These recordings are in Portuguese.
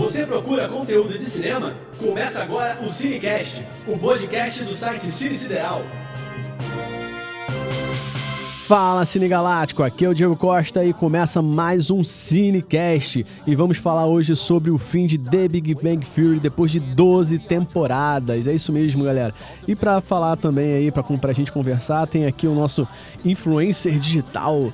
Você procura conteúdo de cinema? Começa agora o Cinecast, o podcast do site Cine Sideral. Fala Cine Galáctico, aqui é o Diego Costa e começa mais um Cinecast e vamos falar hoje sobre o fim de The Big Bang Theory depois de 12 temporadas. É isso mesmo, galera. E para falar também aí, para pra gente conversar, tem aqui o nosso influencer digital,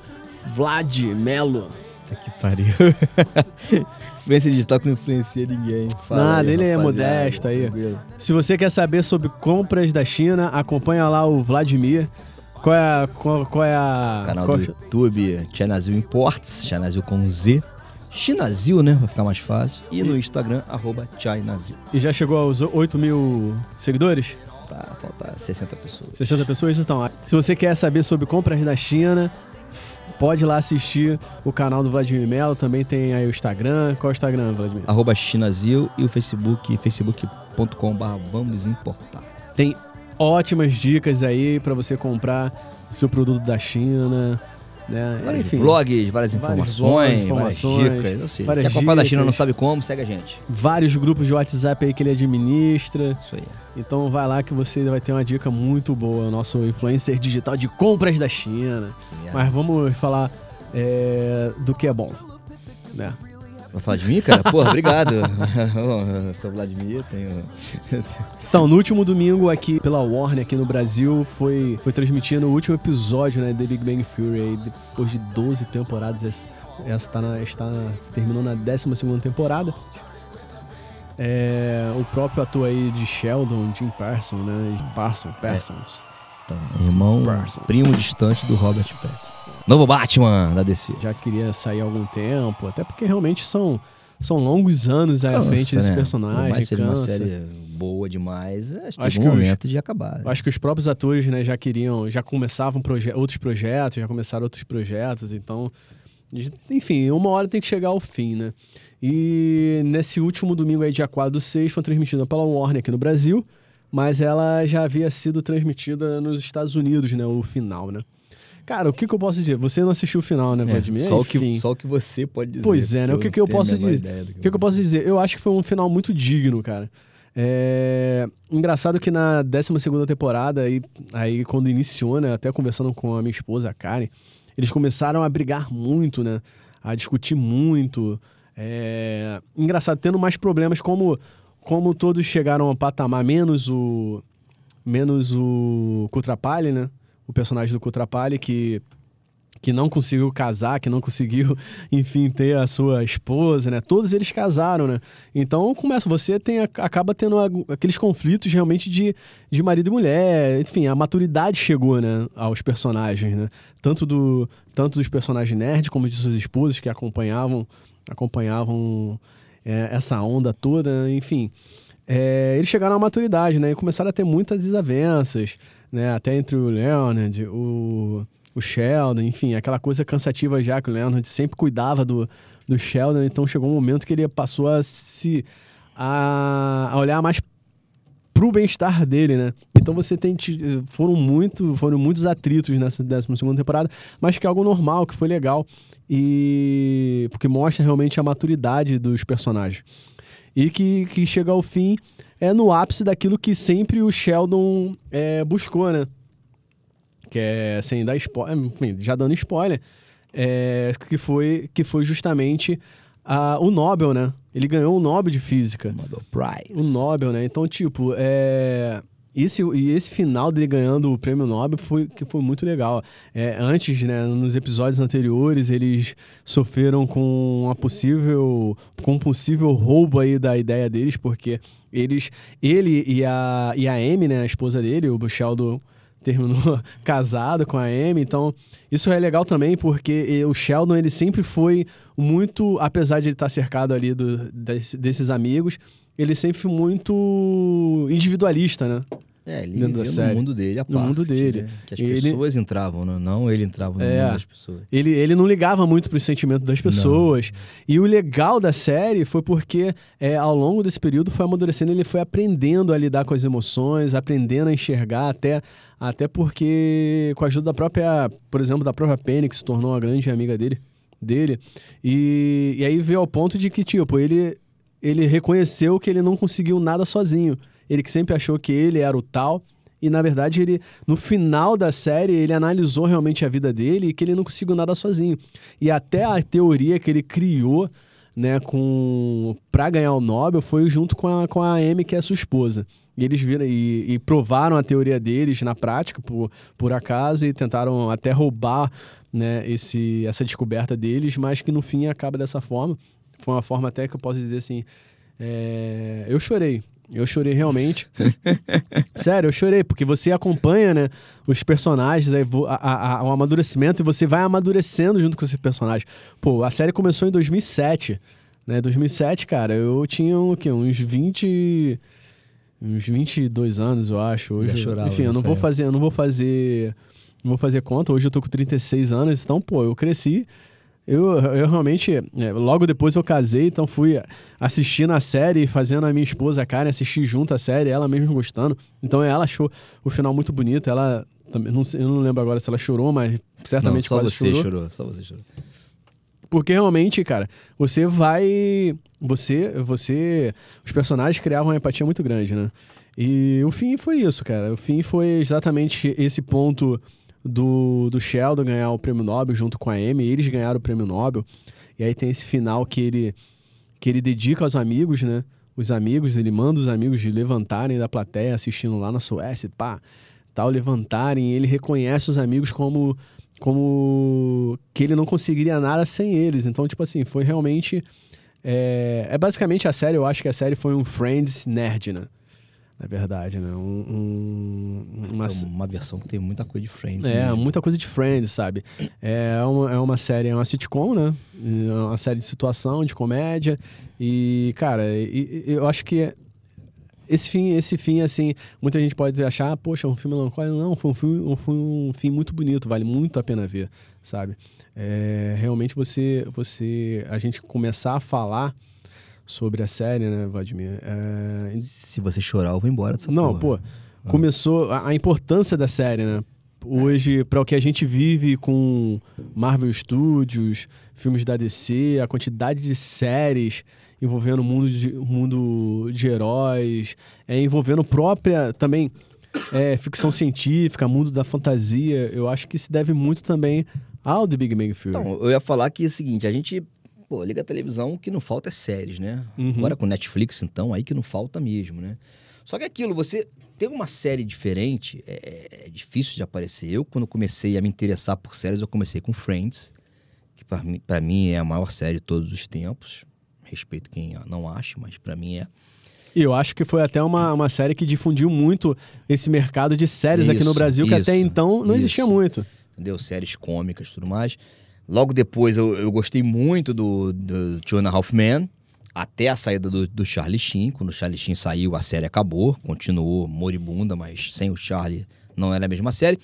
Vlad Melo. Puta que pariu. influência digital que não influencia ninguém. Fala Nada, aí, ele é modesto aí. Se você quer saber sobre compras da China, acompanha lá o Vladimir. Qual é a. Qual, qual é a. Canal qual... do YouTube, Chinazil Imports, Chinazil com Z. Chinazil, né? Vai ficar mais fácil. E no Instagram, arroba Chinazil. E já chegou aos 8 mil seguidores? Tá, falta 60 pessoas. 60 pessoas? Então, se você quer saber sobre compras da China, pode ir lá assistir o canal do Vladimir Melo. Também tem aí o Instagram. Qual é o Instagram, Vladimir? Arroba Chinazil e o Facebook, facebook.com.br Vamos Importar. Tem ótimas dicas aí para você comprar o seu produto da China. Né? Vários Enfim, blogs, várias informações, várias, informações, várias dicas. Ou seja, várias quer comprar da China não sabe como, segue a gente. Vários grupos de WhatsApp aí que ele administra. Isso aí. Então vai lá que você vai ter uma dica muito boa. O nosso influencer digital de compras da China. Yeah. Mas vamos falar é, do que é bom. Né? Vai falar de mim, cara? Porra, obrigado. eu sou Vladimir, tenho. Então, no último domingo aqui pela Warner, aqui no Brasil, foi, foi transmitindo o último episódio né, The Big Bang Theory. Aí, depois de 12 temporadas, essa está, na, está terminou na 12 temporada. É, o próprio ator aí de Sheldon, Jim Parsons, né? Parsons, Parsons. É. Então, irmão, primo distante do Robert Pattinson. Novo Batman da DC. Já queria sair há algum tempo, até porque realmente são são longos anos à frente desse né? personagem. Por mais seja uma série boa demais, acho, acho que um momento os, de acabar. Né? Acho que os próprios atores né, já queriam, já começavam proje outros projetos, já começaram outros projetos, então. Enfim, uma hora tem que chegar ao fim, né? E nesse último domingo aí, dia 4 do 6, foi transmitida pela Warner aqui no Brasil, mas ela já havia sido transmitida nos Estados Unidos, né? O final, né? Cara, o que, que, eu posso dizer? Você não assistiu o final, né, é, Vladimir? É, só, o que, só que você pode dizer. Pois é, né? O que, que eu posso dizer? O que, que eu posso dizer? Eu acho que foi um final muito digno, cara. É... Engraçado que na 12 temporada, aí, aí quando iniciou, né? Até conversando com a minha esposa, a Karen, eles começaram a brigar muito, né? A discutir muito. É... Engraçado, tendo mais problemas, como, como todos chegaram a patamar, menos o. Menos o Cutrapalli, né? o personagem do Kutrapali, que que não conseguiu casar, que não conseguiu, enfim, ter a sua esposa, né? Todos eles casaram, né? Então começa, você tem, acaba tendo aqueles conflitos realmente de, de marido e mulher, enfim, a maturidade chegou, né, aos personagens, né? Tanto do tanto dos personagens nerd como de suas esposas que acompanhavam acompanhavam é, essa onda toda, enfim. É, eles chegaram à maturidade, né? E começaram a ter muitas desavenças né? Até entre o Leonard, o, o Sheldon, enfim, aquela coisa cansativa já que o Leonard sempre cuidava do, do Sheldon, então chegou um momento que ele passou a se a, a olhar mais pro bem-estar dele, né? Então você tem foram muito, foram muitos atritos nessa 12 segunda temporada, mas que é algo normal, que foi legal e porque mostra realmente a maturidade dos personagens. E que, que chega ao fim é no ápice daquilo que sempre o Sheldon é, buscou, né? Que é, sem dar spoiler, já dando spoiler, é, que, foi, que foi justamente a, o Nobel, né? Ele ganhou o Nobel de Física. Nobel Prize. O Nobel, né? Então, tipo, é, esse, e esse final dele ganhando o prêmio Nobel foi, que foi muito legal. É, antes, né, nos episódios anteriores, eles sofreram com uma possível, com um possível roubo aí da ideia deles, porque eles, ele e a, e a Amy, né, a esposa dele, o Sheldon terminou casado com a Amy, então isso é legal também porque o Sheldon ele sempre foi muito, apesar de ele estar cercado ali do, desses amigos, ele sempre foi muito individualista, né? É, ele dentro no mundo dele, a parte, No mundo dele. Né? Que as ele... pessoas entravam, né? não ele entrava no é, mundo das pessoas. Ele, ele não ligava muito para o sentimento das pessoas. Não. E o legal da série foi porque, é, ao longo desse período, foi amadurecendo, ele foi aprendendo a lidar com as emoções, aprendendo a enxergar, até, até porque, com a ajuda da própria, por exemplo, da própria Penny, que se tornou uma grande amiga dele. dele e, e aí veio ao ponto de que, tipo, ele ele reconheceu que ele não conseguiu nada sozinho. Ele que sempre achou que ele era o tal. E na verdade, ele, no final da série, ele analisou realmente a vida dele e que ele não conseguiu nada sozinho. E até a teoria que ele criou né, com para ganhar o Nobel foi junto com a, com a Amy, que é sua esposa. E eles viram e, e, provaram a teoria deles na prática, por, por acaso, e tentaram até roubar né, esse, essa descoberta deles, mas que no fim acaba dessa forma. Foi uma forma até que eu posso dizer assim. É... eu chorei. Eu chorei realmente. Sério, eu chorei, porque você acompanha, né, os personagens, aí, a, a, o amadurecimento, e você vai amadurecendo junto com esse personagem. Pô, a série começou em 2007, né? 2007, cara, eu tinha o quê? Uns 20 uns 22 anos, eu acho. Hoje, chorava, enfim, eu não vou fazer, eu não vou fazer, não vou fazer conta. Hoje eu tô com 36 anos, então, pô, eu cresci eu, eu realmente, é, logo depois eu casei, então fui assistindo a série, fazendo a minha esposa, a Karen, assistir junto a série, ela mesmo gostando. Então ela achou o final muito bonito. Ela, não, eu não lembro agora se ela chorou, mas certamente não, só você chorou. chorou. Só você chorou. Porque realmente, cara, você vai. Você. você Os personagens criavam uma empatia muito grande, né? E o fim foi isso, cara. O fim foi exatamente esse ponto do, do Sheldon ganhar o prêmio Nobel junto com a Amy, eles ganharam o prêmio Nobel. E aí tem esse final que ele, que ele dedica aos amigos, né? Os amigos, ele manda os amigos de levantarem da plateia assistindo lá na Suécia, pá, tal, levantarem. ele reconhece os amigos como como que ele não conseguiria nada sem eles. Então, tipo assim, foi realmente. É, é basicamente a série, eu acho que a série foi um Friends nerd, né? Na verdade, né? Um, um, uma... uma versão que tem muita coisa de Friends. É, mesmo. muita coisa de Friends, sabe? É uma, é uma série, é uma sitcom, né? É uma série de situação, de comédia. E, cara, e, e, eu acho que esse fim, esse fim, assim, muita gente pode achar, poxa, um filme melancólico. Não, foi um, filme, foi um fim muito bonito, vale muito a pena ver, sabe? É, realmente você, você, a gente começar a falar sobre a série, né, Vladimir? É... Se você chorar, eu vou embora dessa Não, porra. pô, ah. começou a, a, importância da série, né? Hoje, para o que a gente vive com Marvel Studios, filmes da DC, a quantidade de séries envolvendo o mundo de, mundo de heróis, é, envolvendo própria também é, ficção científica, mundo da fantasia, eu acho que se deve muito também ao The Big Bang Theory. Então, eu ia falar que é o seguinte, a gente pô, liga a televisão, o que não falta é séries, né? Uhum. Agora com Netflix, então, aí que não falta mesmo, né? Só que aquilo, você ter uma série diferente é, é difícil de aparecer. Eu, quando comecei a me interessar por séries, eu comecei com Friends, que para mim, mim é a maior série de todos os tempos. Respeito quem não acha, mas para mim é. E eu acho que foi até uma, uma série que difundiu muito esse mercado de séries isso, aqui no Brasil, que até então não isso. existia muito. Entendeu? Séries cômicas e tudo mais. Logo depois eu, eu gostei muito do, do Two and a Half até a saída do, do Charlie Sheen. Quando o Charlie Sheen saiu, a série acabou, continuou moribunda, mas sem o Charlie não era a mesma série.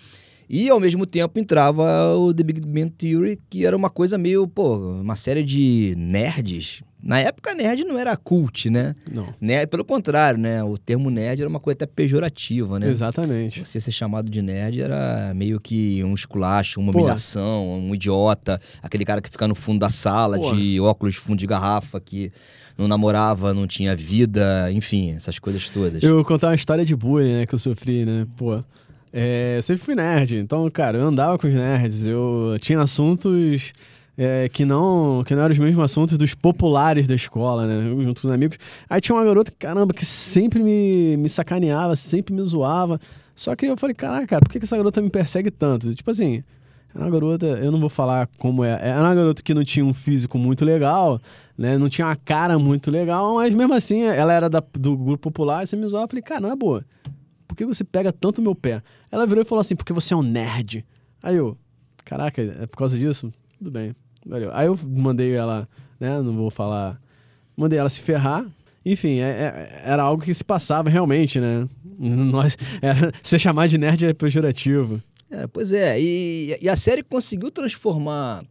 E ao mesmo tempo entrava o The Big Bang Theory, que era uma coisa meio, pô, uma série de nerds na época, nerd não era cult, né? Não. Né? Pelo contrário, né? O termo nerd era uma coisa até pejorativa, né? Exatamente. Você ser chamado de nerd era meio que um esculacho, uma Pô. humilhação, um idiota, aquele cara que fica no fundo da sala Pô. de óculos de fundo de garrafa, que não namorava, não tinha vida, enfim, essas coisas todas. Eu vou contar uma história de bullying, né, que eu sofri, né? Pô. É, eu sempre fui nerd, então, cara, eu andava com os nerds, eu tinha assuntos é, que, não, que não eram os mesmos assuntos dos populares da escola, né? Junto com os amigos. Aí tinha uma garota, caramba, que sempre me, me sacaneava, sempre me zoava. Só que eu falei, caraca, cara, por que, que essa garota me persegue tanto? Tipo assim, era uma garota, eu não vou falar como é, era uma garota que não tinha um físico muito legal, né? Não tinha uma cara muito legal, mas mesmo assim, ela era da, do grupo popular, e você me zoava, eu falei, cara, boa, por que você pega tanto meu pé? Ela virou e falou assim, porque você é um nerd. Aí eu, caraca, é por causa disso? Tudo bem. Valeu. Aí eu mandei ela, né? Não vou falar. Mandei ela se ferrar. Enfim, é, é, era algo que se passava realmente, né? Nós, era, ser chamado de nerd é pejorativo. É, pois é, e, e, a série conseguiu transformar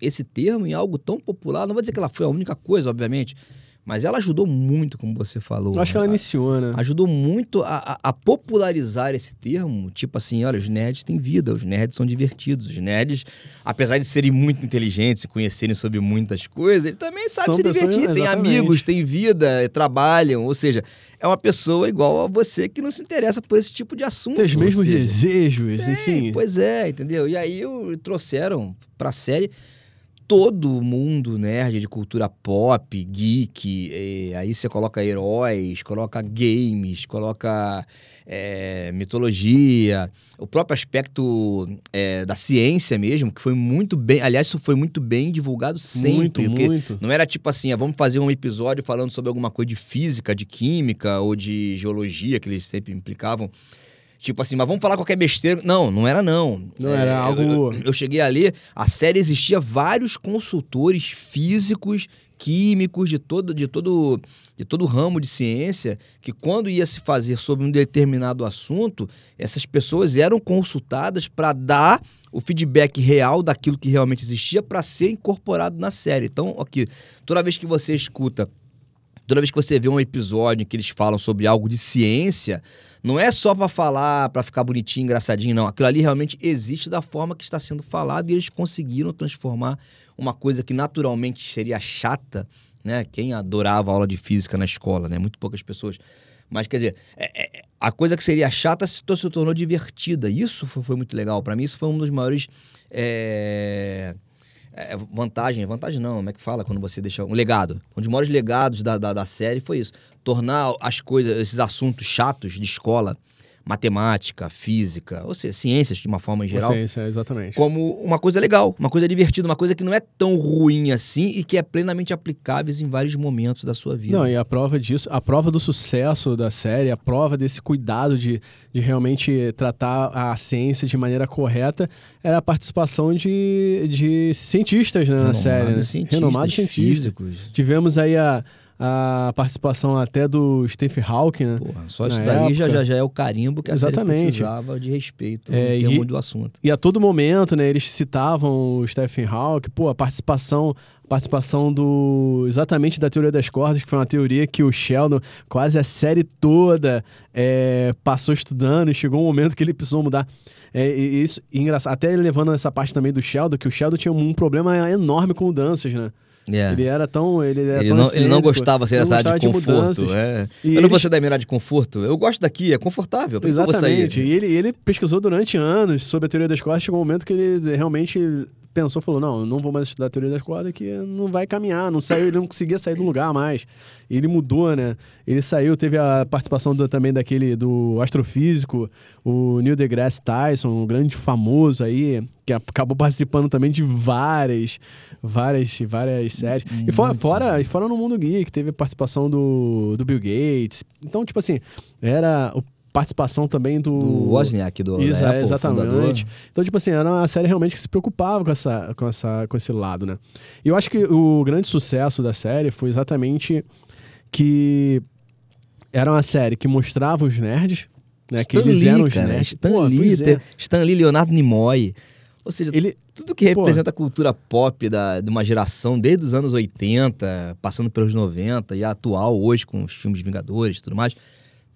esse termo em algo tão popular. Não vou dizer que ela foi a única coisa, obviamente, Mas ela ajudou muito, como você falou. Eu acho que ela iniciou, né? Ajudou muito a, a, a, popularizar esse termo. Tipo assim, olha, os nerds têm vida, os nerds são divertidos. Os nerds, apesar de serem muito inteligentes e conhecerem sobre muitas coisas, eles também sabem se divertir. Têm amigos, têm vida, trabalham. Ou seja, é uma pessoa igual a você que não se interessa por esse tipo de assunto. Tem os mesmos seja, desejos, tem, enfim. Pois é, entendeu? E aí eu, trouxeram pra série todo mundo nerd de cultura pop, geek, aí você coloca heróis, coloca games, coloca é, mitologia, o próprio aspecto é, da ciência mesmo, que foi muito bem, aliás, isso foi muito bem divulgado sempre. Muito, muito. Não era tipo assim, ah, vamos fazer um episódio falando sobre alguma coisa de física, de química ou de geologia, que eles sempre implicavam. Tipo assim, mas vamos falar qualquer besteira. Não, não era não. Não é, era algo. Eu, eu, cheguei ali, a série existia vários consultores físicos, químicos, de todo, de todo, de todo ramo de ciência, que quando ia se fazer sobre um determinado assunto, essas pessoas eram consultadas para dar o feedback real daquilo que realmente existia para ser incorporado na série. Então, aqui, toda vez que você escuta toda vez que você vê um episódio em que eles falam sobre algo de ciência, não é só para falar, para ficar bonitinho, engraçadinho, não. Aquilo ali realmente existe da forma que está sendo falado e eles conseguiram transformar uma coisa que naturalmente seria chata, né? Quem adorava aula de física na escola, né? Muito poucas pessoas. Mas, quer dizer, é, é, a coisa que seria chata se, se tornou divertida. Isso foi, foi muito legal. Para mim, isso foi um dos maiores. É é, vantagem, vantagem não, como é que fala quando você deixa um legado? Um dos maiores legados da, da, da série foi isso. Tornar as coisas, esses assuntos chatos de escola, matemática, física, ou seja, ciências de uma forma em geral. Ciência, exatamente. Como uma coisa legal, uma coisa divertida, uma coisa que não é tão ruim assim e que é plenamente aplicável em vários momentos da sua vida. Não, e a prova disso, a prova do sucesso da série, a prova desse cuidado de, de realmente tratar a ciência de maneira correta era a participação de, de cientistas né, na série. Né? Cientistas, Renomados cientistas. Físicos. Tivemos aí a a participação até do Stephen Hawking, né? Porra, só isso daí já, já, já, é o carimbo que a Exatamente. série precisava de respeito é, no do assunto. E a todo momento, né, eles citavam o Stephen Hawking, pô, a participação participação do exatamente da teoria das cordas, que foi uma teoria que o Sheldon quase a série toda é, passou estudando e chegou um momento que ele precisou mudar. É, isso, engraçado, até levando essa parte também do Sheldon, que o Sheldon tinha um problema enorme com mudanças, né? Yeah. Ele era tão. Ele, era ele, tão não, ele não gostava assim, dessa área de conforto. De é. eu não vou ser da minha área de conforto. Eu gosto daqui, é confortável. Exatamente. E ele, ele pesquisou durante anos sobre a teoria das cordas. Chegou um momento que ele realmente pensou, falou, não, não vou mais estudar a teoria das cordas que não vai caminhar, não saiu, ele não conseguia sair do lugar mais. Ele mudou, né? Ele saiu, teve a participação do, também daquele, do astrofísico, o Neil deGrasse Tyson, um grande famoso aí, que acabou participando também de várias, várias, várias séries. e fora, fora, fora no mundo geek, teve a participação do, do Bill Gates. Então, tipo assim, era o participação também do. Do Wozniak, do Isa, Apple, Exatamente. Fundador. Então, tipo assim, era uma série realmente que se preocupava com, essa, com, essa, com esse lado, né? E eu acho que o grande sucesso da série foi exatamente que era uma série que mostrava os nerds, né? Stan que eles Lee, eram os cara, nerds. Stan, Pô, Lee, é. Stan Lee, Leonardo Nimoy. Ou seja, ele, tudo que representa Pô. a cultura pop da, de uma geração desde os anos 80, passando pelos 90 e atual hoje com os filmes Vingadores e tudo mais,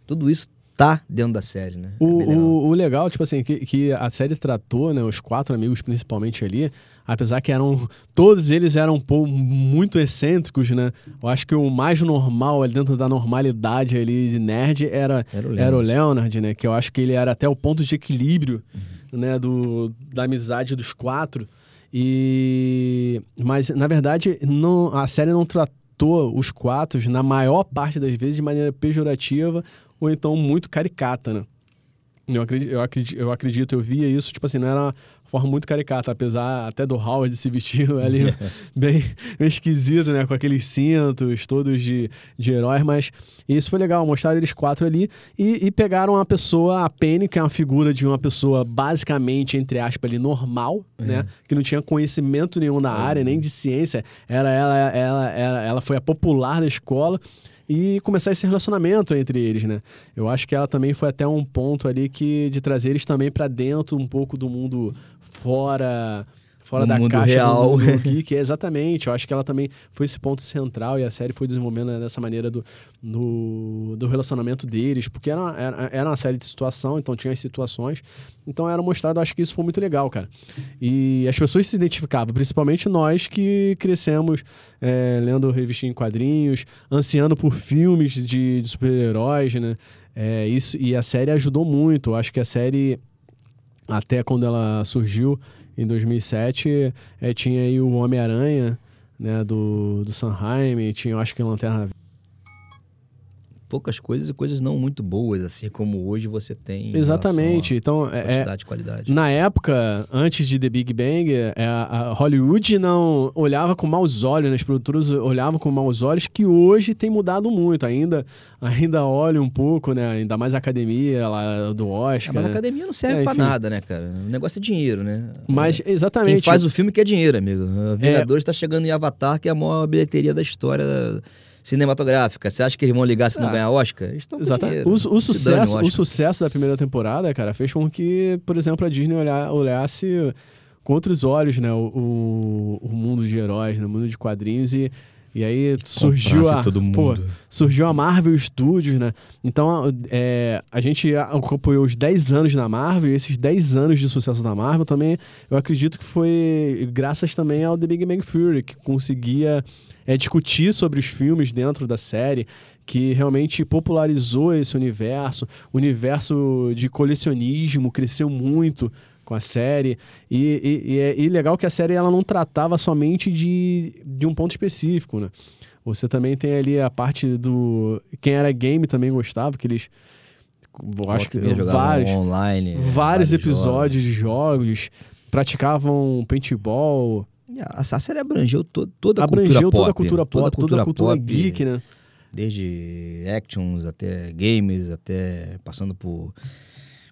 tudo isso tá dentro da série, né? O, é o, o, legal, tipo assim, que, que a série tratou, né, os quatro amigos principalmente ali, apesar que eram, todos eles eram pô, muito excêntricos, né? Eu acho que o mais normal ali dentro da normalidade ali de nerd era, era, o, Leonard. Era o Leonard, né? Que eu acho que ele era até o ponto de equilíbrio, uhum. né, do, da amizade dos quatro. E mas na verdade não, a série não tratou os quatro na maior parte das vezes de maneira pejorativa ou então muito caricata, né? Eu acredito, eu acredito, eu acredito, eu via isso, tipo assim, não era uma forma muito caricata, apesar até do Howard se vestir ali bem, bem esquisito, né? Com aqueles cintos todos de, de heróis, mas isso foi legal, mostrar eles quatro ali e, e, pegaram a pessoa, a Penny, que é uma figura de uma pessoa basicamente, entre aspas, ali, normal, uhum. né? Que não tinha conhecimento nenhum da área, nem de ciência, era ela, ela, ela, ela foi a popular da escola e começar esse relacionamento entre eles, né? Eu acho que ela também foi até um ponto ali que de trazer eles também para dentro um pouco do mundo fora fora No da mundo caixa real. do mundo geek. É, exatamente. Eu acho que ela também foi esse ponto central e a série foi desenvolvendo dessa maneira do, do, do relacionamento deles, porque era uma, era, era uma série de situação, então tinha as situações. Então era mostrado, acho que isso foi muito legal, cara. E as pessoas se identificavam, principalmente nós que crescemos é, lendo revistinha em quadrinhos, ansiando por filmes de, de super-heróis, né? É, isso, e a série ajudou muito. Eu acho que a série, até quando ela surgiu em 2007, é, tinha aí o Homem-Aranha, né, do, do Sanheim, tinha, eu acho que Lanterna Poucas coisas e coisas não muito boas, assim como hoje você tem. em Exatamente. Então, é, é, na época, antes de The Big Bang, é, a a Hollywood não olhava com maus olhos, né? as produtoras olhavam com maus olhos, que hoje tem mudado muito. Ainda, ainda olha um pouco, né? Ainda mais a academia lá do É, Oscar. mas a né? academia não serve É, pra enfim. nada, né, cara? O negócio é dinheiro, né? Mas, Quem exatamente. faz o filme quer dinheiro, amigo. A Vingadores tá chegando em Avatar, que é a maior bilheteria da história cinematográfica. Você acha que eles vão ligar se não Ah, ganhar Oscar? Estão Exatamente. O, o sucesso, o sucesso da primeira temporada, cara, fez com que, por exemplo, a Disney olhar, olhasse com outros olhos, né, o, o, mundo de heróis, né, o mundo de quadrinhos e e aí surgiu a, pô, surgiu a Marvel Studios, né? Então, é, a gente acompanhou os 10 anos na Marvel, e esses 10 anos de sucesso da Marvel também, eu acredito que foi graças também ao The Big Bang Theory, que conseguia é, discutir sobre os filmes dentro da série, que realmente popularizou esse universo, o universo de colecionismo cresceu muito com a série e, e, e é e legal que a série ela não tratava somente de, de um ponto específico, né? Você também tem ali a parte do quem era game também gostava, que eles eu acho que vários online. vários episódios de jogos praticavam paintball, jogos. A, a série abrangeu to, toda a abrangeu cultura pop. toda a cultura pop, toda a cultura pop, geek, né? Desde actions até games, até passando por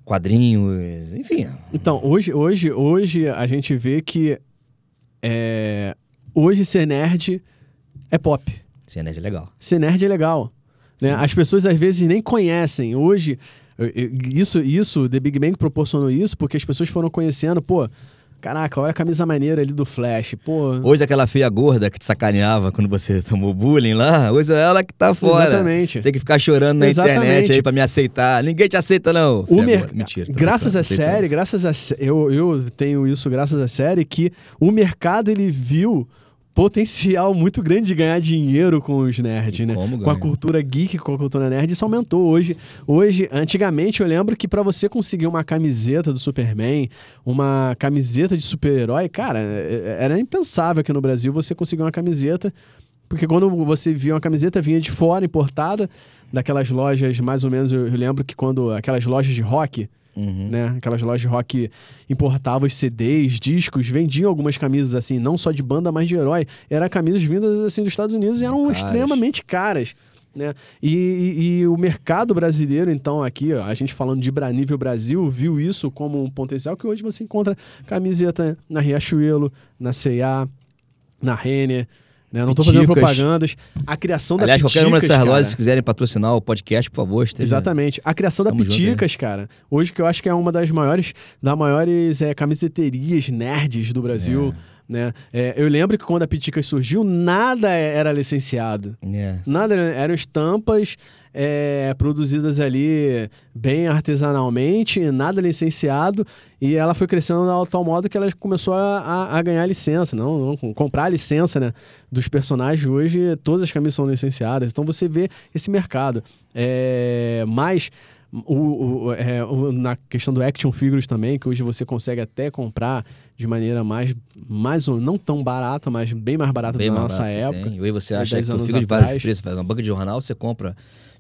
quadrinhos, enfim. Então, hoje, hoje, hoje a gente vê que é, hoje ser nerd é pop. CNS é legal. Ser nerd é legal. Né? As pessoas às vezes nem conhecem. Hoje, isso, isso, The Big Bang proporcionou isso porque as pessoas foram conhecendo, pô, caraca, olha a camisa maneira ali do Flash, pô. Hoje aquela feia gorda que te sacaneava quando você tomou bullying lá, hoje é ela que tá fora. Exatamente. Tem que ficar chorando na Exatamente. internet aí pra me aceitar. Ninguém te aceita, não. O mer... Mentira. graças à série, graças a eu, eu tenho isso graças à série que o mercado ele viu potencial muito grande de ganhar dinheiro com os nerds, né? como Com a cultura geek, com a cultura nerd, isso aumentou hoje. Hoje, antigamente eu lembro que pra você conseguir uma camiseta do Superman, uma camiseta de super-herói, cara, é- era impensável aqui no Brasil você conseguir uma camiseta, porque quando você via uma camiseta vinha de fora importada daquelas lojas, mais ou menos, eu lembro que quando aquelas lojas de rock, Uhum. né? Aquelas lojas de rock importavam os CDs, discos, vendiam algumas camisas assim, não só de banda, mas de herói. Eram camisas vindas assim dos Estados Unidos e eram Caras. extremamente caras. Né? E, e- e o mercado brasileiro, então, aqui, ó, a gente falando de Bra- nível Brasil, viu isso como um potencial que hoje você encontra camiseta na Riachuelo, na C&A, na Renner, né? Não tô fazendo Piticas. propagandas. A criação da Aliás, qualquer uma dessas Piticas, lojas, se quiserem patrocinar o podcast, por favor, esteja. Exatamente. A criação da Tamo junto, Piticas, cara. Hoje que eu acho que é uma das maiores, das maiores é, camiseterias nerds do Brasil. Né? É, eu lembro que quando a Piticas surgiu, nada era licenciado. É. Nada era- eram estampas é, produzidas ali bem artesanalmente, nada licenciado, e ela foi crescendo ao tal modo que ela começou a, a- ganhar licença, não, não, com- comprar a licença né, dos personagens. Hoje todas as camisas são licenciadas, então você vê esse mercado. É, mas o, o- é, o- na questão do action figures também, que hoje você consegue até comprar de maneira mais, mais ou não tão barata, mas bem mais barata Bem da mais nossa época. tem. E aí você há acha 10 que de vários preços. Na banca de jornal você compra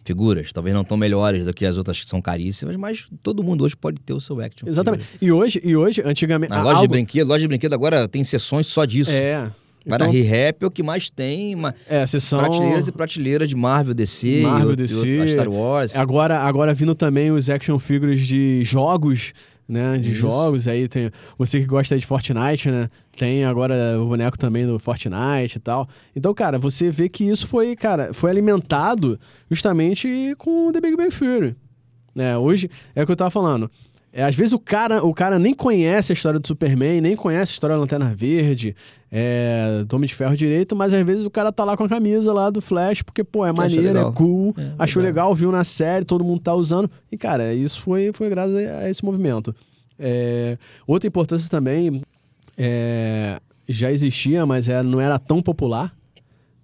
figuras, talvez não tão melhores do que as outras que são caríssimas, mas todo mundo hoje pode ter o seu action. Exatamente. figure. E hoje, e hoje antigamente. Na loja de algo- brinquedo, loja de brinquedo agora tem sessões só disso. É. Para Então, ReHap é o que mais tem, uma... é, sessão. prateleiras e prateleiras de Marvel, DC, Marvel, e outro- DC. outro- Star Wars. Agora, agora vindo também os action figures de jogos, né? De Isso. jogos. Aí tem. Você que gosta de Fortnite, né? Tem agora o boneco também do Fortnite e tal. Então, cara, você vê que isso foi, cara, foi alimentado justamente com o The Big Bang Theory. Né? Hoje, é o que eu tava falando. É, às vezes o cara, o cara nem conhece a história do Superman, nem conhece a história da Lanterna Verde, é, do Homem de Ferro direito, mas às vezes o cara tá lá com a camisa lá do Flash, porque, pô, é maneiro, é cool, é, achou legal. viu na série, todo mundo tá usando. E, cara, isso foi, foi graças a esse movimento. É, outra importância também, é, já existia, mas era, não era tão popular,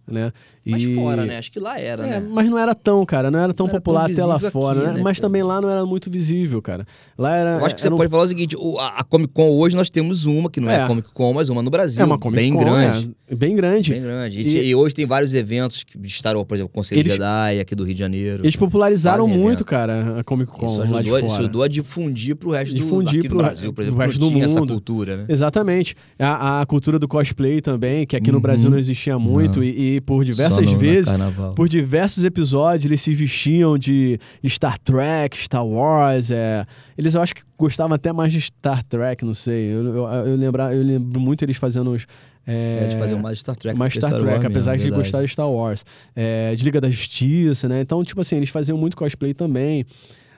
né? Mas e... fora, né? Acho que lá era, é, né? Mas não era tão, cara. Não era tão não popular era tão até lá fora, aqui, né? né? Mas também lá não era muito visível, cara. Lá era. Eu acho que você um... pode falar o seguinte: a, Comic Con hoje nós temos uma, que não é, é a Comic Con, mas uma no Brasil. É uma Comic bem Con, grande. É, bem grande. Bem grande. E, e, e, hoje tem vários eventos que estaram, por exemplo, o Conselho eles, Jedi aqui do Rio de Janeiro. Eles popularizaram muito, evento. cara, a Comic Con. Isso ajudou, isso ajudou a difundir pro resto difundir do, pro, do Brasil, por exemplo, resto do mundo. essa cultura, né? Exatamente. A, a cultura do cosplay também, que aqui uhum. no Brasil não existia muito, e, e, por diversas vezes carnaval. Por diversos episódios eles se vestiam de, Star Trek, Star Wars. É... Eles eu acho que gostavam até mais de Star Trek, não sei. Eu, eu, eu, lembra, eu lembro muito eles fazendo os. É, eles faziam mais Star Trek. Star, Star Trek, War apesar mesmo, de gostar de Star Wars. É, de Liga da Justiça, né? Então, tipo assim, eles faziam muito cosplay também.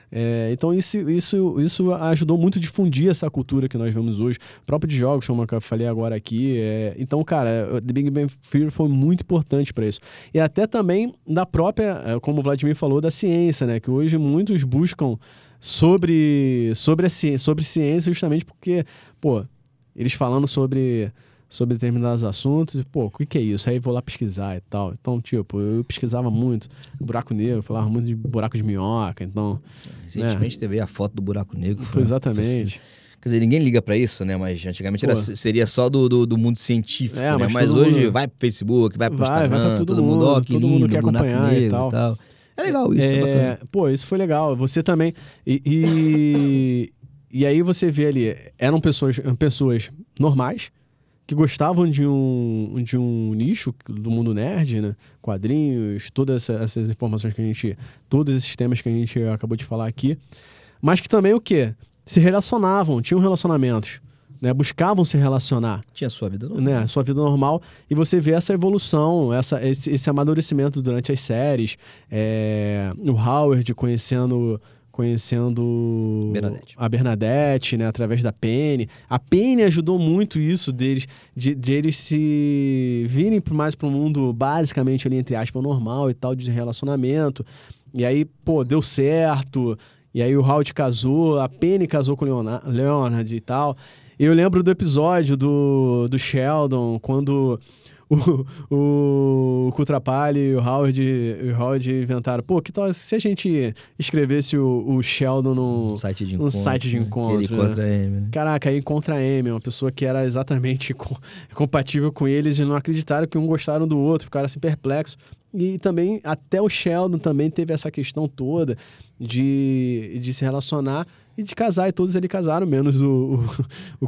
É, então isso, isso, isso ajudou muito a difundir essa cultura que nós vemos hoje. O próprio de jogos, como eu falei agora aqui. É, então, cara, The Big Bang Theory foi muito importante para isso. E até também da própria, é, como o Vladimir falou, da ciência, né? Que hoje muitos buscam sobre, sobre, a ciência, sobre ciência justamente porque, pô, eles falando sobre sobre determinados assuntos e, pô, o que, que é isso? Aí vou lá pesquisar e tal. Então, tipo, eu pesquisava muito buraco negro, falava muito de buraco de minhoca, então... Recentemente né? teve a foto do buraco negro. Foi, exatamente. Quer dizer, ninguém liga para isso, né? Mas antigamente era, seria só do, do, do, mundo científico, é, né? Mas, mas hoje mundo... vai pro Facebook, vai pro vai, Instagram, vai todo, todo mundo, ó, que todo lindo, mundo quer acompanhar e tal. e tal. É legal isso, é, é Pô, isso foi legal. Você também... E, e, e aí você vê ali, eram pessoas, pessoas normais, que gostavam de um, de um nicho do mundo nerd, né? Quadrinhos, todas essa, essas informações que a gente. Todos esses temas que a gente acabou de falar aqui. Mas que também o quê? Se relacionavam, tinham relacionamentos. Né, buscavam se relacionar. Tinha sua vida normal. Né, sua vida normal. E você vê essa evolução, essa, esse, esse amadurecimento durante as séries. É, o Howard conhecendo conhecendo Bernadette. a Bernadette, né, através da Penny. A Penny ajudou muito isso deles, de, de eles se virem mais para o mundo basicamente ali, entre aspas, normal e tal, de relacionamento. E aí, pô, deu certo. E aí o Howard casou, a Penny casou com o Leonard, Leonard e tal. Eu lembro do episódio do, do Sheldon, quando o, o e o Howard, o Howard inventaram, pô, que tal se a gente escrevesse o, o Sheldon num, um site de encontro, site de encontro ele né? contra a Amy, né? Caraca, aí contra a Amy, uma pessoa que era exatamente com, compatível com eles e não acreditaram que um gostaram do outro, ficaram assim perplexos. E também, até o Sheldon também teve essa questão toda de, de se relacionar e de casar, e todos ali casaram, menos o, o,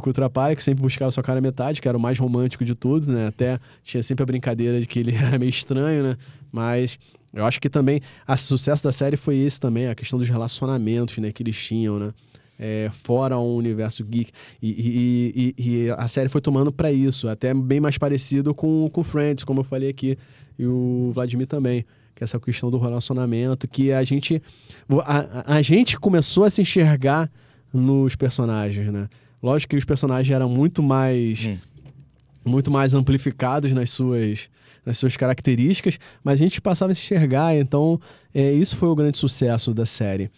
o que sempre buscava sua cara metade, que era o mais romântico de todos, né? Até tinha sempre a brincadeira de que ele era meio estranho, né? Mas eu acho que também o sucesso da série foi esse também, a questão dos relacionamentos, né? Que eles tinham, né? É, fora o universo geek. E, e, e, e a série foi tomando para isso, até bem mais parecido com, com Friends, como eu falei aqui, e o Vladimir também que é essa questão do relacionamento, que a gente a, a gente começou a se enxergar nos personagens, né? Lógico que os personagens eram muito mais hum. muito mais amplificados nas suas nas suas características, mas a gente passava a se enxergar, então é, isso foi o grande sucesso da série.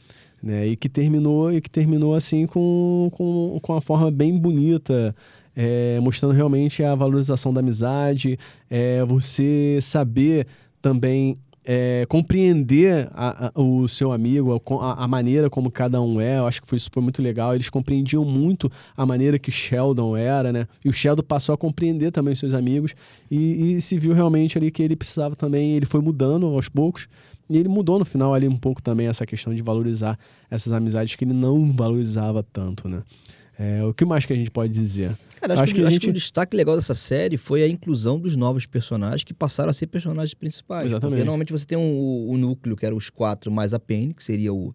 Né, e que terminou e que terminou assim com, com, com uma forma bem bonita é, mostrando realmente a valorização da amizade é, você saber também é, compreender a, a, o seu amigo, a, a, maneira como cada um é, eu acho que foi, isso foi muito legal. Eles compreendiam muito a maneira que Sheldon era, né? E o Sheldon passou a compreender também os seus amigos e, e se viu realmente ali que ele precisava também, ele foi mudando aos poucos. E ele mudou no final ali um pouco também essa questão de valorizar essas amizades que ele não valorizava tanto, né? É, o que mais que a gente pode dizer? Cara, acho, acho que, que, acho gente... que o destaque legal dessa série foi a inclusão dos novos personagens que passaram a ser personagens principais. Exatamente. Porque normalmente você tem um, o, o, núcleo, que era os quatro mais a Penny, que seria o,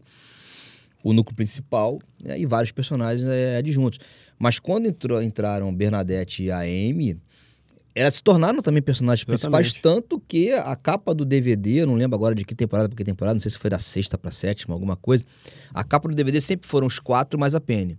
o núcleo principal, né, e vários personagens é, adjuntos. Mas quando entrou, entraram Bernadette e a Amy, elas se tornaram também personagens Exatamente. principais, tanto que a capa do DVD, eu não lembro agora de que temporada para que temporada, não sei se foi da sexta para sétima, alguma coisa. A capa do DVD sempre foram os quatro mais a Penny.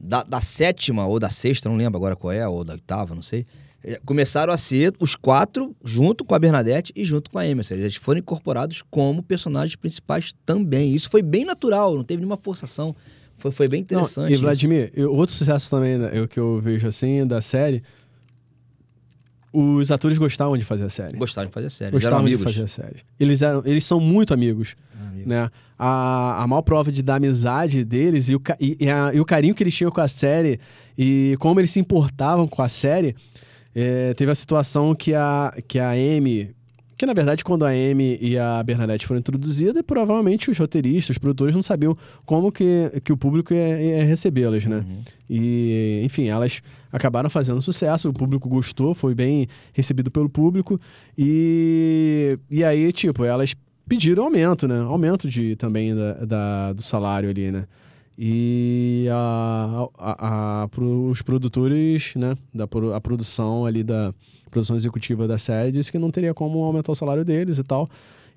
Da, da sétima ou da sexta, não lembro agora qual é, ou da oitava, não sei. Eh, começaram a ser os quatro junto com a Bernadette e junto com a Amy. Eles foram incorporados como personagens principais também. Isso foi bem natural, não teve nenhuma forçação. Foi, foi bem interessante. Não, e Vladimir, eu, outro sucesso também né, eu, que eu vejo assim da série os atores gostavam de fazer a série. Gostavam de fazer a série. Gostavam de fazer a série. Eles, eram, eles são muito amigos. amigos. Né? A, a maior prova de, da amizade deles e o, e, e, a, e o carinho que eles tinham com a série e como eles se importavam com a série. É, teve a situação que a, que a Amy que na verdade, quando a Amy e a Bernadette foram introduzidas, provavelmente os roteiristas, os produtores não sabiam como que, que o público ia, ia recebê-las, né? Uhum. E, enfim, elas acabaram fazendo sucesso, o público gostou, foi bem recebido pelo público. E, e aí, tipo, elas pediram aumento, né? Aumento de, também da, da do salário ali, né? E a, a, a, os produtores, né? Da, a produção ali da produção executiva da série, disse que não teria como aumentar o salário deles e tal.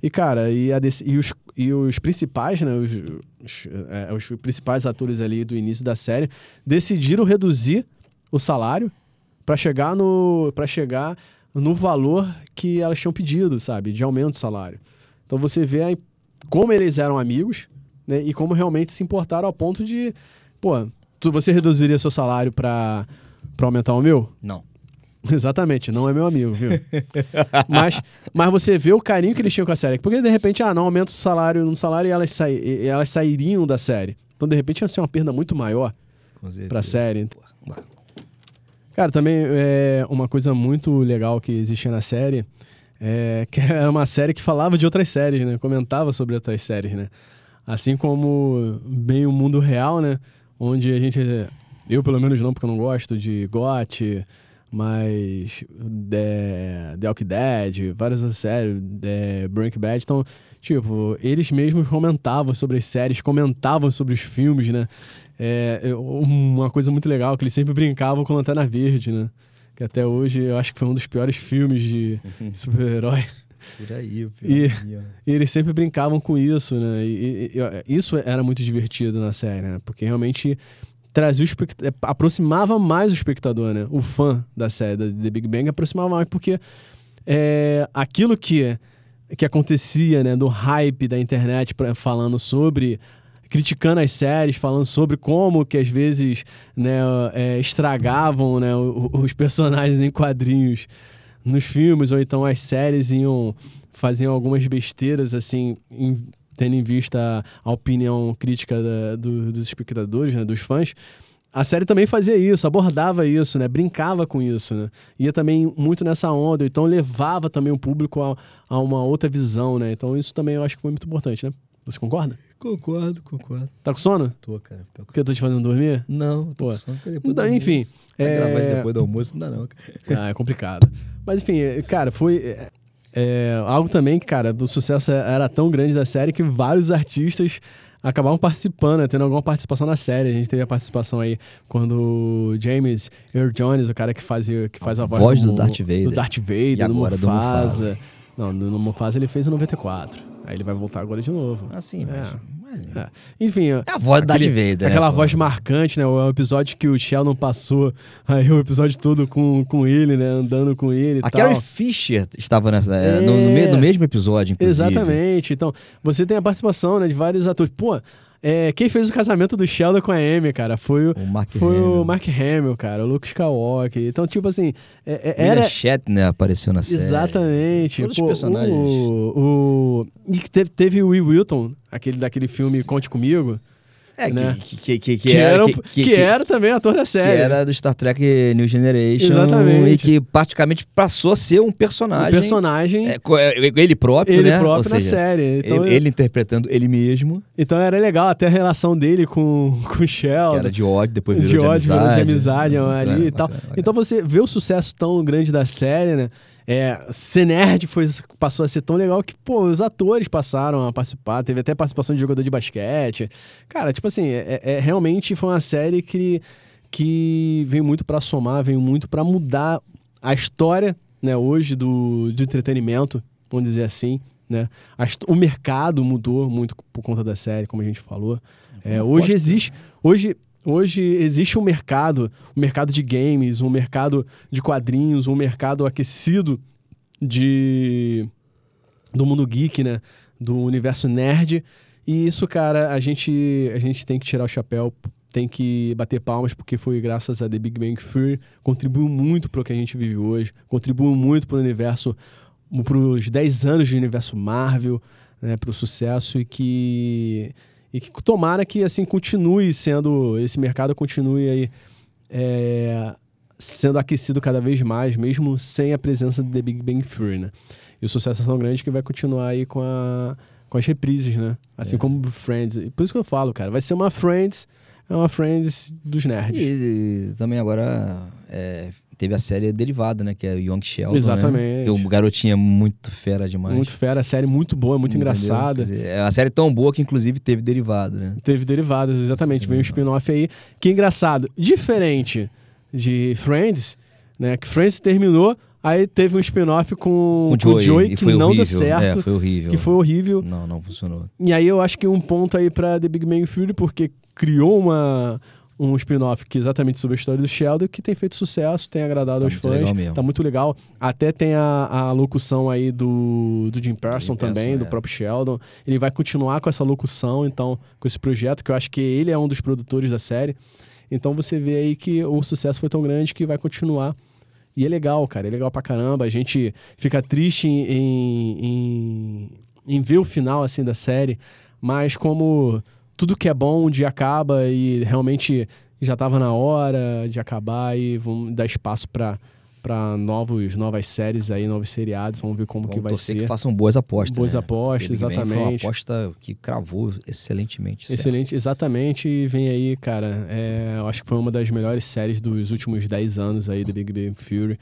E, cara, e, a, e, os, e os principais, né? Os, os, é, os principais atores ali do início da série decidiram reduzir o salário para chegar no para chegar no valor que elas tinham pedido, sabe, de aumento de salário. Então você vê aí como eles eram amigos, né, e como realmente se importaram ao ponto de, pô, tu, você reduziria seu salário para aumentar o meu? Não. Exatamente, não é meu amigo, viu? mas, mas você vê o carinho que eles tinham com a série. Porque de repente, ah, não aumenta o salário no salário e elas, sai, elas sairiam da série. Então, de repente, ia ser uma perda muito maior para a série. Cara, também é uma coisa muito legal que existia na série é que era uma série que falava de outras séries, né? Comentava sobre outras séries, né? Assim como bem o mundo real, né? Onde a gente. Eu, pelo menos, não, porque eu não gosto de GOT mas The, The Walking Dead, várias outras séries, The Breaking Bad, então, tipo, eles mesmos comentavam sobre as séries, comentavam sobre os filmes, né? É, uma coisa muito legal, que eles sempre brincavam com Lanterna Verde, né? Que até hoje eu acho que foi um dos piores filmes de super-herói. Por aí, e, e, eles sempre brincavam com isso, né? E, e, isso era muito divertido na série, né? Porque realmente trazia o é, aproximava mais o espectador, né? O fã da série da The Big Bang aproximava mais, porque é, aquilo que, que acontecia, né? Do hype da internet pra, falando sobre criticando as séries, falando sobre como que às vezes né, é, estragavam né, os personagens em quadrinhos nos filmes, ou então as séries iam faziam algumas besteiras assim, em, tendo em vista a opinião crítica da, do, dos espectadores, né, dos fãs, a série também fazia isso, abordava isso, né? Brincava com isso, né? Ia também muito nessa onda, então levava também o público a, a uma outra visão, né? Então isso também eu acho que foi muito importante, né? Você concorda? Concordo, concordo. Tá com sono? Tô, cara. Porque eu tô te fazendo dormir? Não, tô Pô. com sono. Então, enfim. É... gravar depois do almoço, não dá não. Cara. Ah, é complicado. Mas enfim, cara, foi... É, é, algo também que, cara, o sucesso era tão grande da série que vários artistas acabavam participando, né, tendo alguma participação na série. A gente teve a participação aí quando o James Earl Jones, o cara que, fazia, que faz a, a voz, voz do, do, Darth Vader. Do Darth Vader, e agora do Mufasa. Do Mufasa. Não, no Mufasa ele fez em 94. Aí ele vai voltar agora de novo. Ah, sim, mas... É. É. Enfim. É a voz aquele, da Vader. Aquela né, voz marcante, né? O episódio que o Sheldon passou, aí o episódio todo com, com ele, né? Andando com ele. A Carrie Fisher estava nessa, é... no, no, no, mesmo episódio, inclusive. Exatamente. Então, você tem a participação né, de vários atores. Pô, é, quem fez o casamento do Sheldon com a Amy, cara, foi o, o Mark foi Hamill. o Mark Hamill, cara, o Luke Skywalker. Então, tipo assim, é, é era... Shatner apareceu na série. Exatamente. Todos Pô, os personagens. O, o... E teve, teve o Will Wilton, aquele daquele filme Conte Comigo. É, né? que, que, que, era, que, que, que, era também ator da série. Que era do Star Trek New Generation. Exatamente. E que praticamente passou a ser um personagem. Um personagem. É, é ele próprio, ele né? Ele próprio Ou na seja, série. Então, ele, ele, interpretando ele mesmo. Então era legal até a relação dele com, com o Shell. Que era de ódio, depois virou de, de ódio, amizade. de amizade ali e tal. Bacana, bacana. Então você vê o sucesso tão grande da série, né? É, ser nerd foi, passou a ser tão legal que, pô, os atores passaram a participar, teve até participação de jogador de basquete. Cara, tipo assim, é, é realmente foi uma série que, que veio muito para somar, veio muito para mudar a história, né, hoje do, de entretenimento, vamos dizer assim, né? o mercado mudou muito por conta da série, como a gente falou. É, hoje existe, hoje, hoje existe um mercado, um mercado de games, um mercado de quadrinhos, um mercado aquecido de do mundo geek, né? Do universo nerd. E isso, cara, a gente, a gente tem que tirar o chapéu, tem que bater palmas, porque foi graças a The Big Bang Theory, contribuiu muito para o que a gente vive hoje, contribuiu muito para o universo, para os 10 anos de universo Marvel, né, para o sucesso e que e que tomara que assim continue sendo esse mercado continue aí é, sendo aquecido cada vez mais, mesmo sem a presença de The Big Bang Theory, né? E o sucesso é tão grande que vai continuar aí com, a, com as reprises, né? Assim é. como Friends. Por isso que eu falo, cara, vai ser uma Friends, é uma Friends dos nerds. E, e também agora é, teve a série derivada, né? Que é Young Sheldon, né? Exatamente. Né? O garotinho é muito fera demais. Muito fera, a série muito boa, muito Entendeu? engraçada. Dizer, é uma série tão boa que inclusive teve derivado, né? Teve derivadas, exatamente. Veio um spin-off aí. Que engraçado. Diferente de Friends, né? Que Friends terminou Aí teve um spin-off com, com, o Joey, que não horrível. deu certo. É, foi horrível. Que foi horrível. Não, não funcionou. E aí eu acho que um ponto aí pra The Big Bang Theory, porque criou uma, um spin-off que é exatamente sobre a história do Sheldon, que tem feito sucesso, tem agradado tá aos fãs. Tá muito legal. Até tem a, a locução aí do, do Jim Person também, do é. próprio Sheldon. Ele vai continuar com essa locução, então, com esse projeto, que eu acho que ele é um dos produtores da série. Então você vê aí que o sucesso foi tão grande que vai continuar e é legal, cara, é legal pra caramba. A gente fica triste em, em, em ver o final, assim, da série, mas como tudo que é bom um dia acaba e realmente já tava na hora de acabar e vamos dar espaço para para novos novas séries aí, novos seriados. Vamos ver como Vamos que vai ser. que façam boas apostas. Boas né? apostas, exatamente. Foi uma aposta que cravou excelentemente. Excelente, certo. exatamente. E vem aí, cara. É, eu acho que foi uma das melhores séries dos últimos 10 anos aí do Big Bang Fury.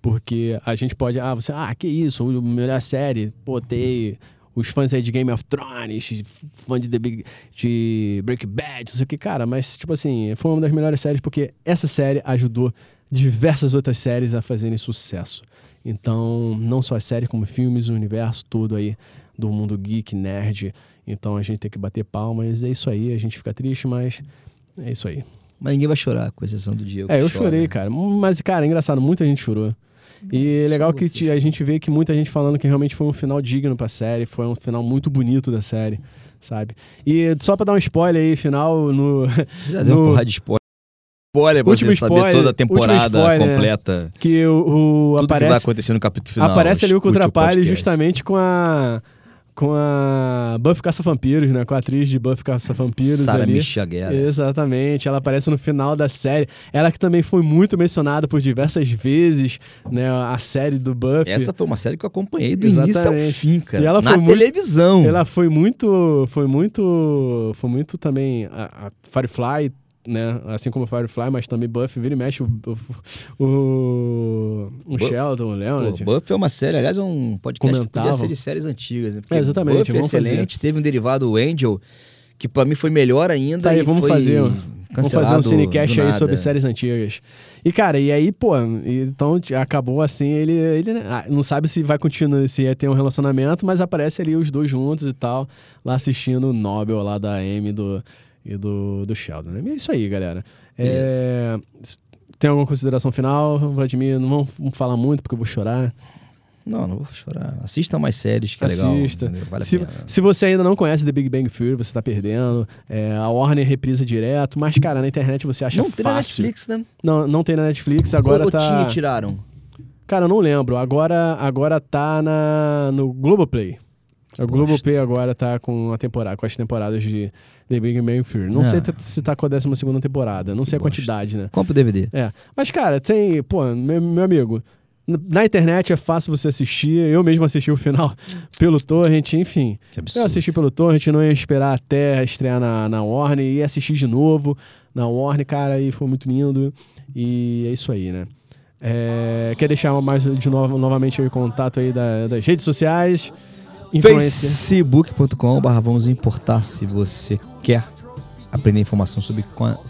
Porque a gente pode. Ah, você. Ah, que isso, melhor série. Pô, tem os fãs aí de Game of Thrones, fã de, The Big, de Breaking Bad, não sei o que, cara, mas, tipo assim, foi uma das melhores séries porque essa série ajudou diversas outras séries a fazerem sucesso. Então, não só a série, como filmes, o universo todo aí do mundo geek, nerd. Então a gente tem que bater palmas. É isso aí, a gente fica triste, mas é isso aí. Mas ninguém vai chorar, com exceção do Diego. É, eu chora. chorei, cara. Mas, cara, é engraçado, muita gente chorou. E é legal que a gente vê que muita gente falando que realmente foi um final digno pra série, foi um final muito bonito da série, sabe? E só pra dar um spoiler aí, final no. Já no, deu uma porra de spoiler spoiler pra último você spoiler, saber toda a temporada spoiler, completa. Né? Que o, o Tudo aparece, que vai acontecer no capítulo final. Aparece ali o Contrapalho justamente com a com a Buffy Caça-Vampiros, né? Com a atriz de Buffy Caça-Vampiros Sarah ali. Michelle Exatamente. Ela aparece no final da série. Ela que também foi muito mencionada por diversas vezes, né? A série do Buffy. Essa foi uma série que eu acompanhei do Exatamente. início ao fim, cara. E ela na foi televisão. Muito, ela foi muito... Foi muito... Foi muito também... A, a Firefly né? Assim como Firefly, mas também Buffy vira e mexe o, o, o, o Sheldon, o Leonard. Pô, Buffy é uma série, aliás, é um podcast que podia ser de séries antigas. Né? É, exatamente. Buffy é excelente. Fazer. Teve um derivado, o Angel, que para mim foi melhor ainda. Tá aí, vamos fazer. Vamos fazer um cinecast aí sobre séries antigas. E, cara, e aí, pô, então acabou assim, ele, ele né, ah, não sabe se vai continuar, se ia ter um relacionamento, mas aparece ali os dois juntos e tal, lá assistindo o Nobel lá da Amy do e do, do Sheldon. Né? é isso aí, galera. É, tem alguma consideração final, Vladimir? Não vamos falar muito porque eu vou chorar. Não, não vou chorar. Assista mais séries, que Assista. é legal. Assista. Vale se, se, você ainda não conhece The Big Bang Theory, você tá perdendo. É, a Warner reprisa direto, mas, cara, na internet você acha não fácil. Não tem na Netflix, né? Não, não tem na Netflix, agora Ou tá... tinha tiraram? Cara, eu não lembro. Agora, agora tá na, no Globoplay. O Globoplay agora tá com a temporada, com as temporadas de The Big Bang Theory. Não, sei ah. se tá com a 12 temporada, não sei a quantidade, né? Compra o DVD. É. Mas, cara, tem. Pô, meu, meu amigo, na internet é fácil você assistir. Eu mesmo assisti o final pelo Torrent, enfim. Eu assisti pelo Torrent, não ia esperar até estrear na, na Warner, ia assistir de novo na Warner, cara, e foi muito lindo. E é isso aí, né? É, quer deixar mais de novo, novamente o contato aí da, das redes sociais? facebook.com.br vamos importar se você quer aprender informação sobre,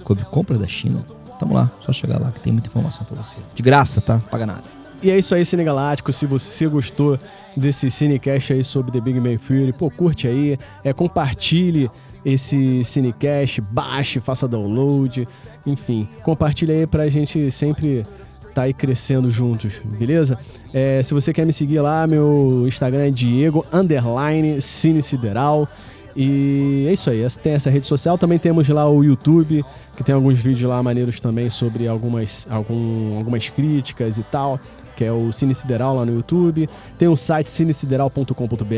sobre compra da China. Tamo lá, só chegar lá que tem muita informação para você. De graça, tá? Paga nada. E é isso aí, Cine Galáctico. Se você gostou desse Cinecast aí sobre The Big Bang Theory, pô, curte aí, é, compartilhe esse Cinecast, baixe, faça download, enfim, compartilhe aí pra gente sempre tá aí crescendo juntos, beleza? É, se você quer me seguir lá, meu Instagram é Diego Underline Cine Sideral. E é isso aí, tem essa rede social. Também temos lá o YouTube, que tem alguns vídeos lá maneiros também sobre algumas, algum, algumas críticas e tal, que é o Cine Sideral lá no YouTube. Tem o site cinesideral.com.br.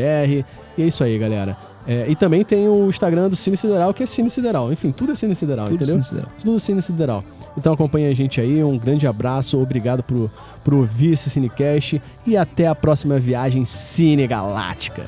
E é isso aí, galera. É, e também tem o Instagram do Cine Sideral, que é Cine Sideral. Enfim, tudo é Cine Sideral, tudo entendeu? Cine Sideral. Tudo Cine Sideral. Então acompanha a gente aí, um grande abraço, obrigado por, por ouvir esse Cinecast e até a próxima viagem Cine Galáctica.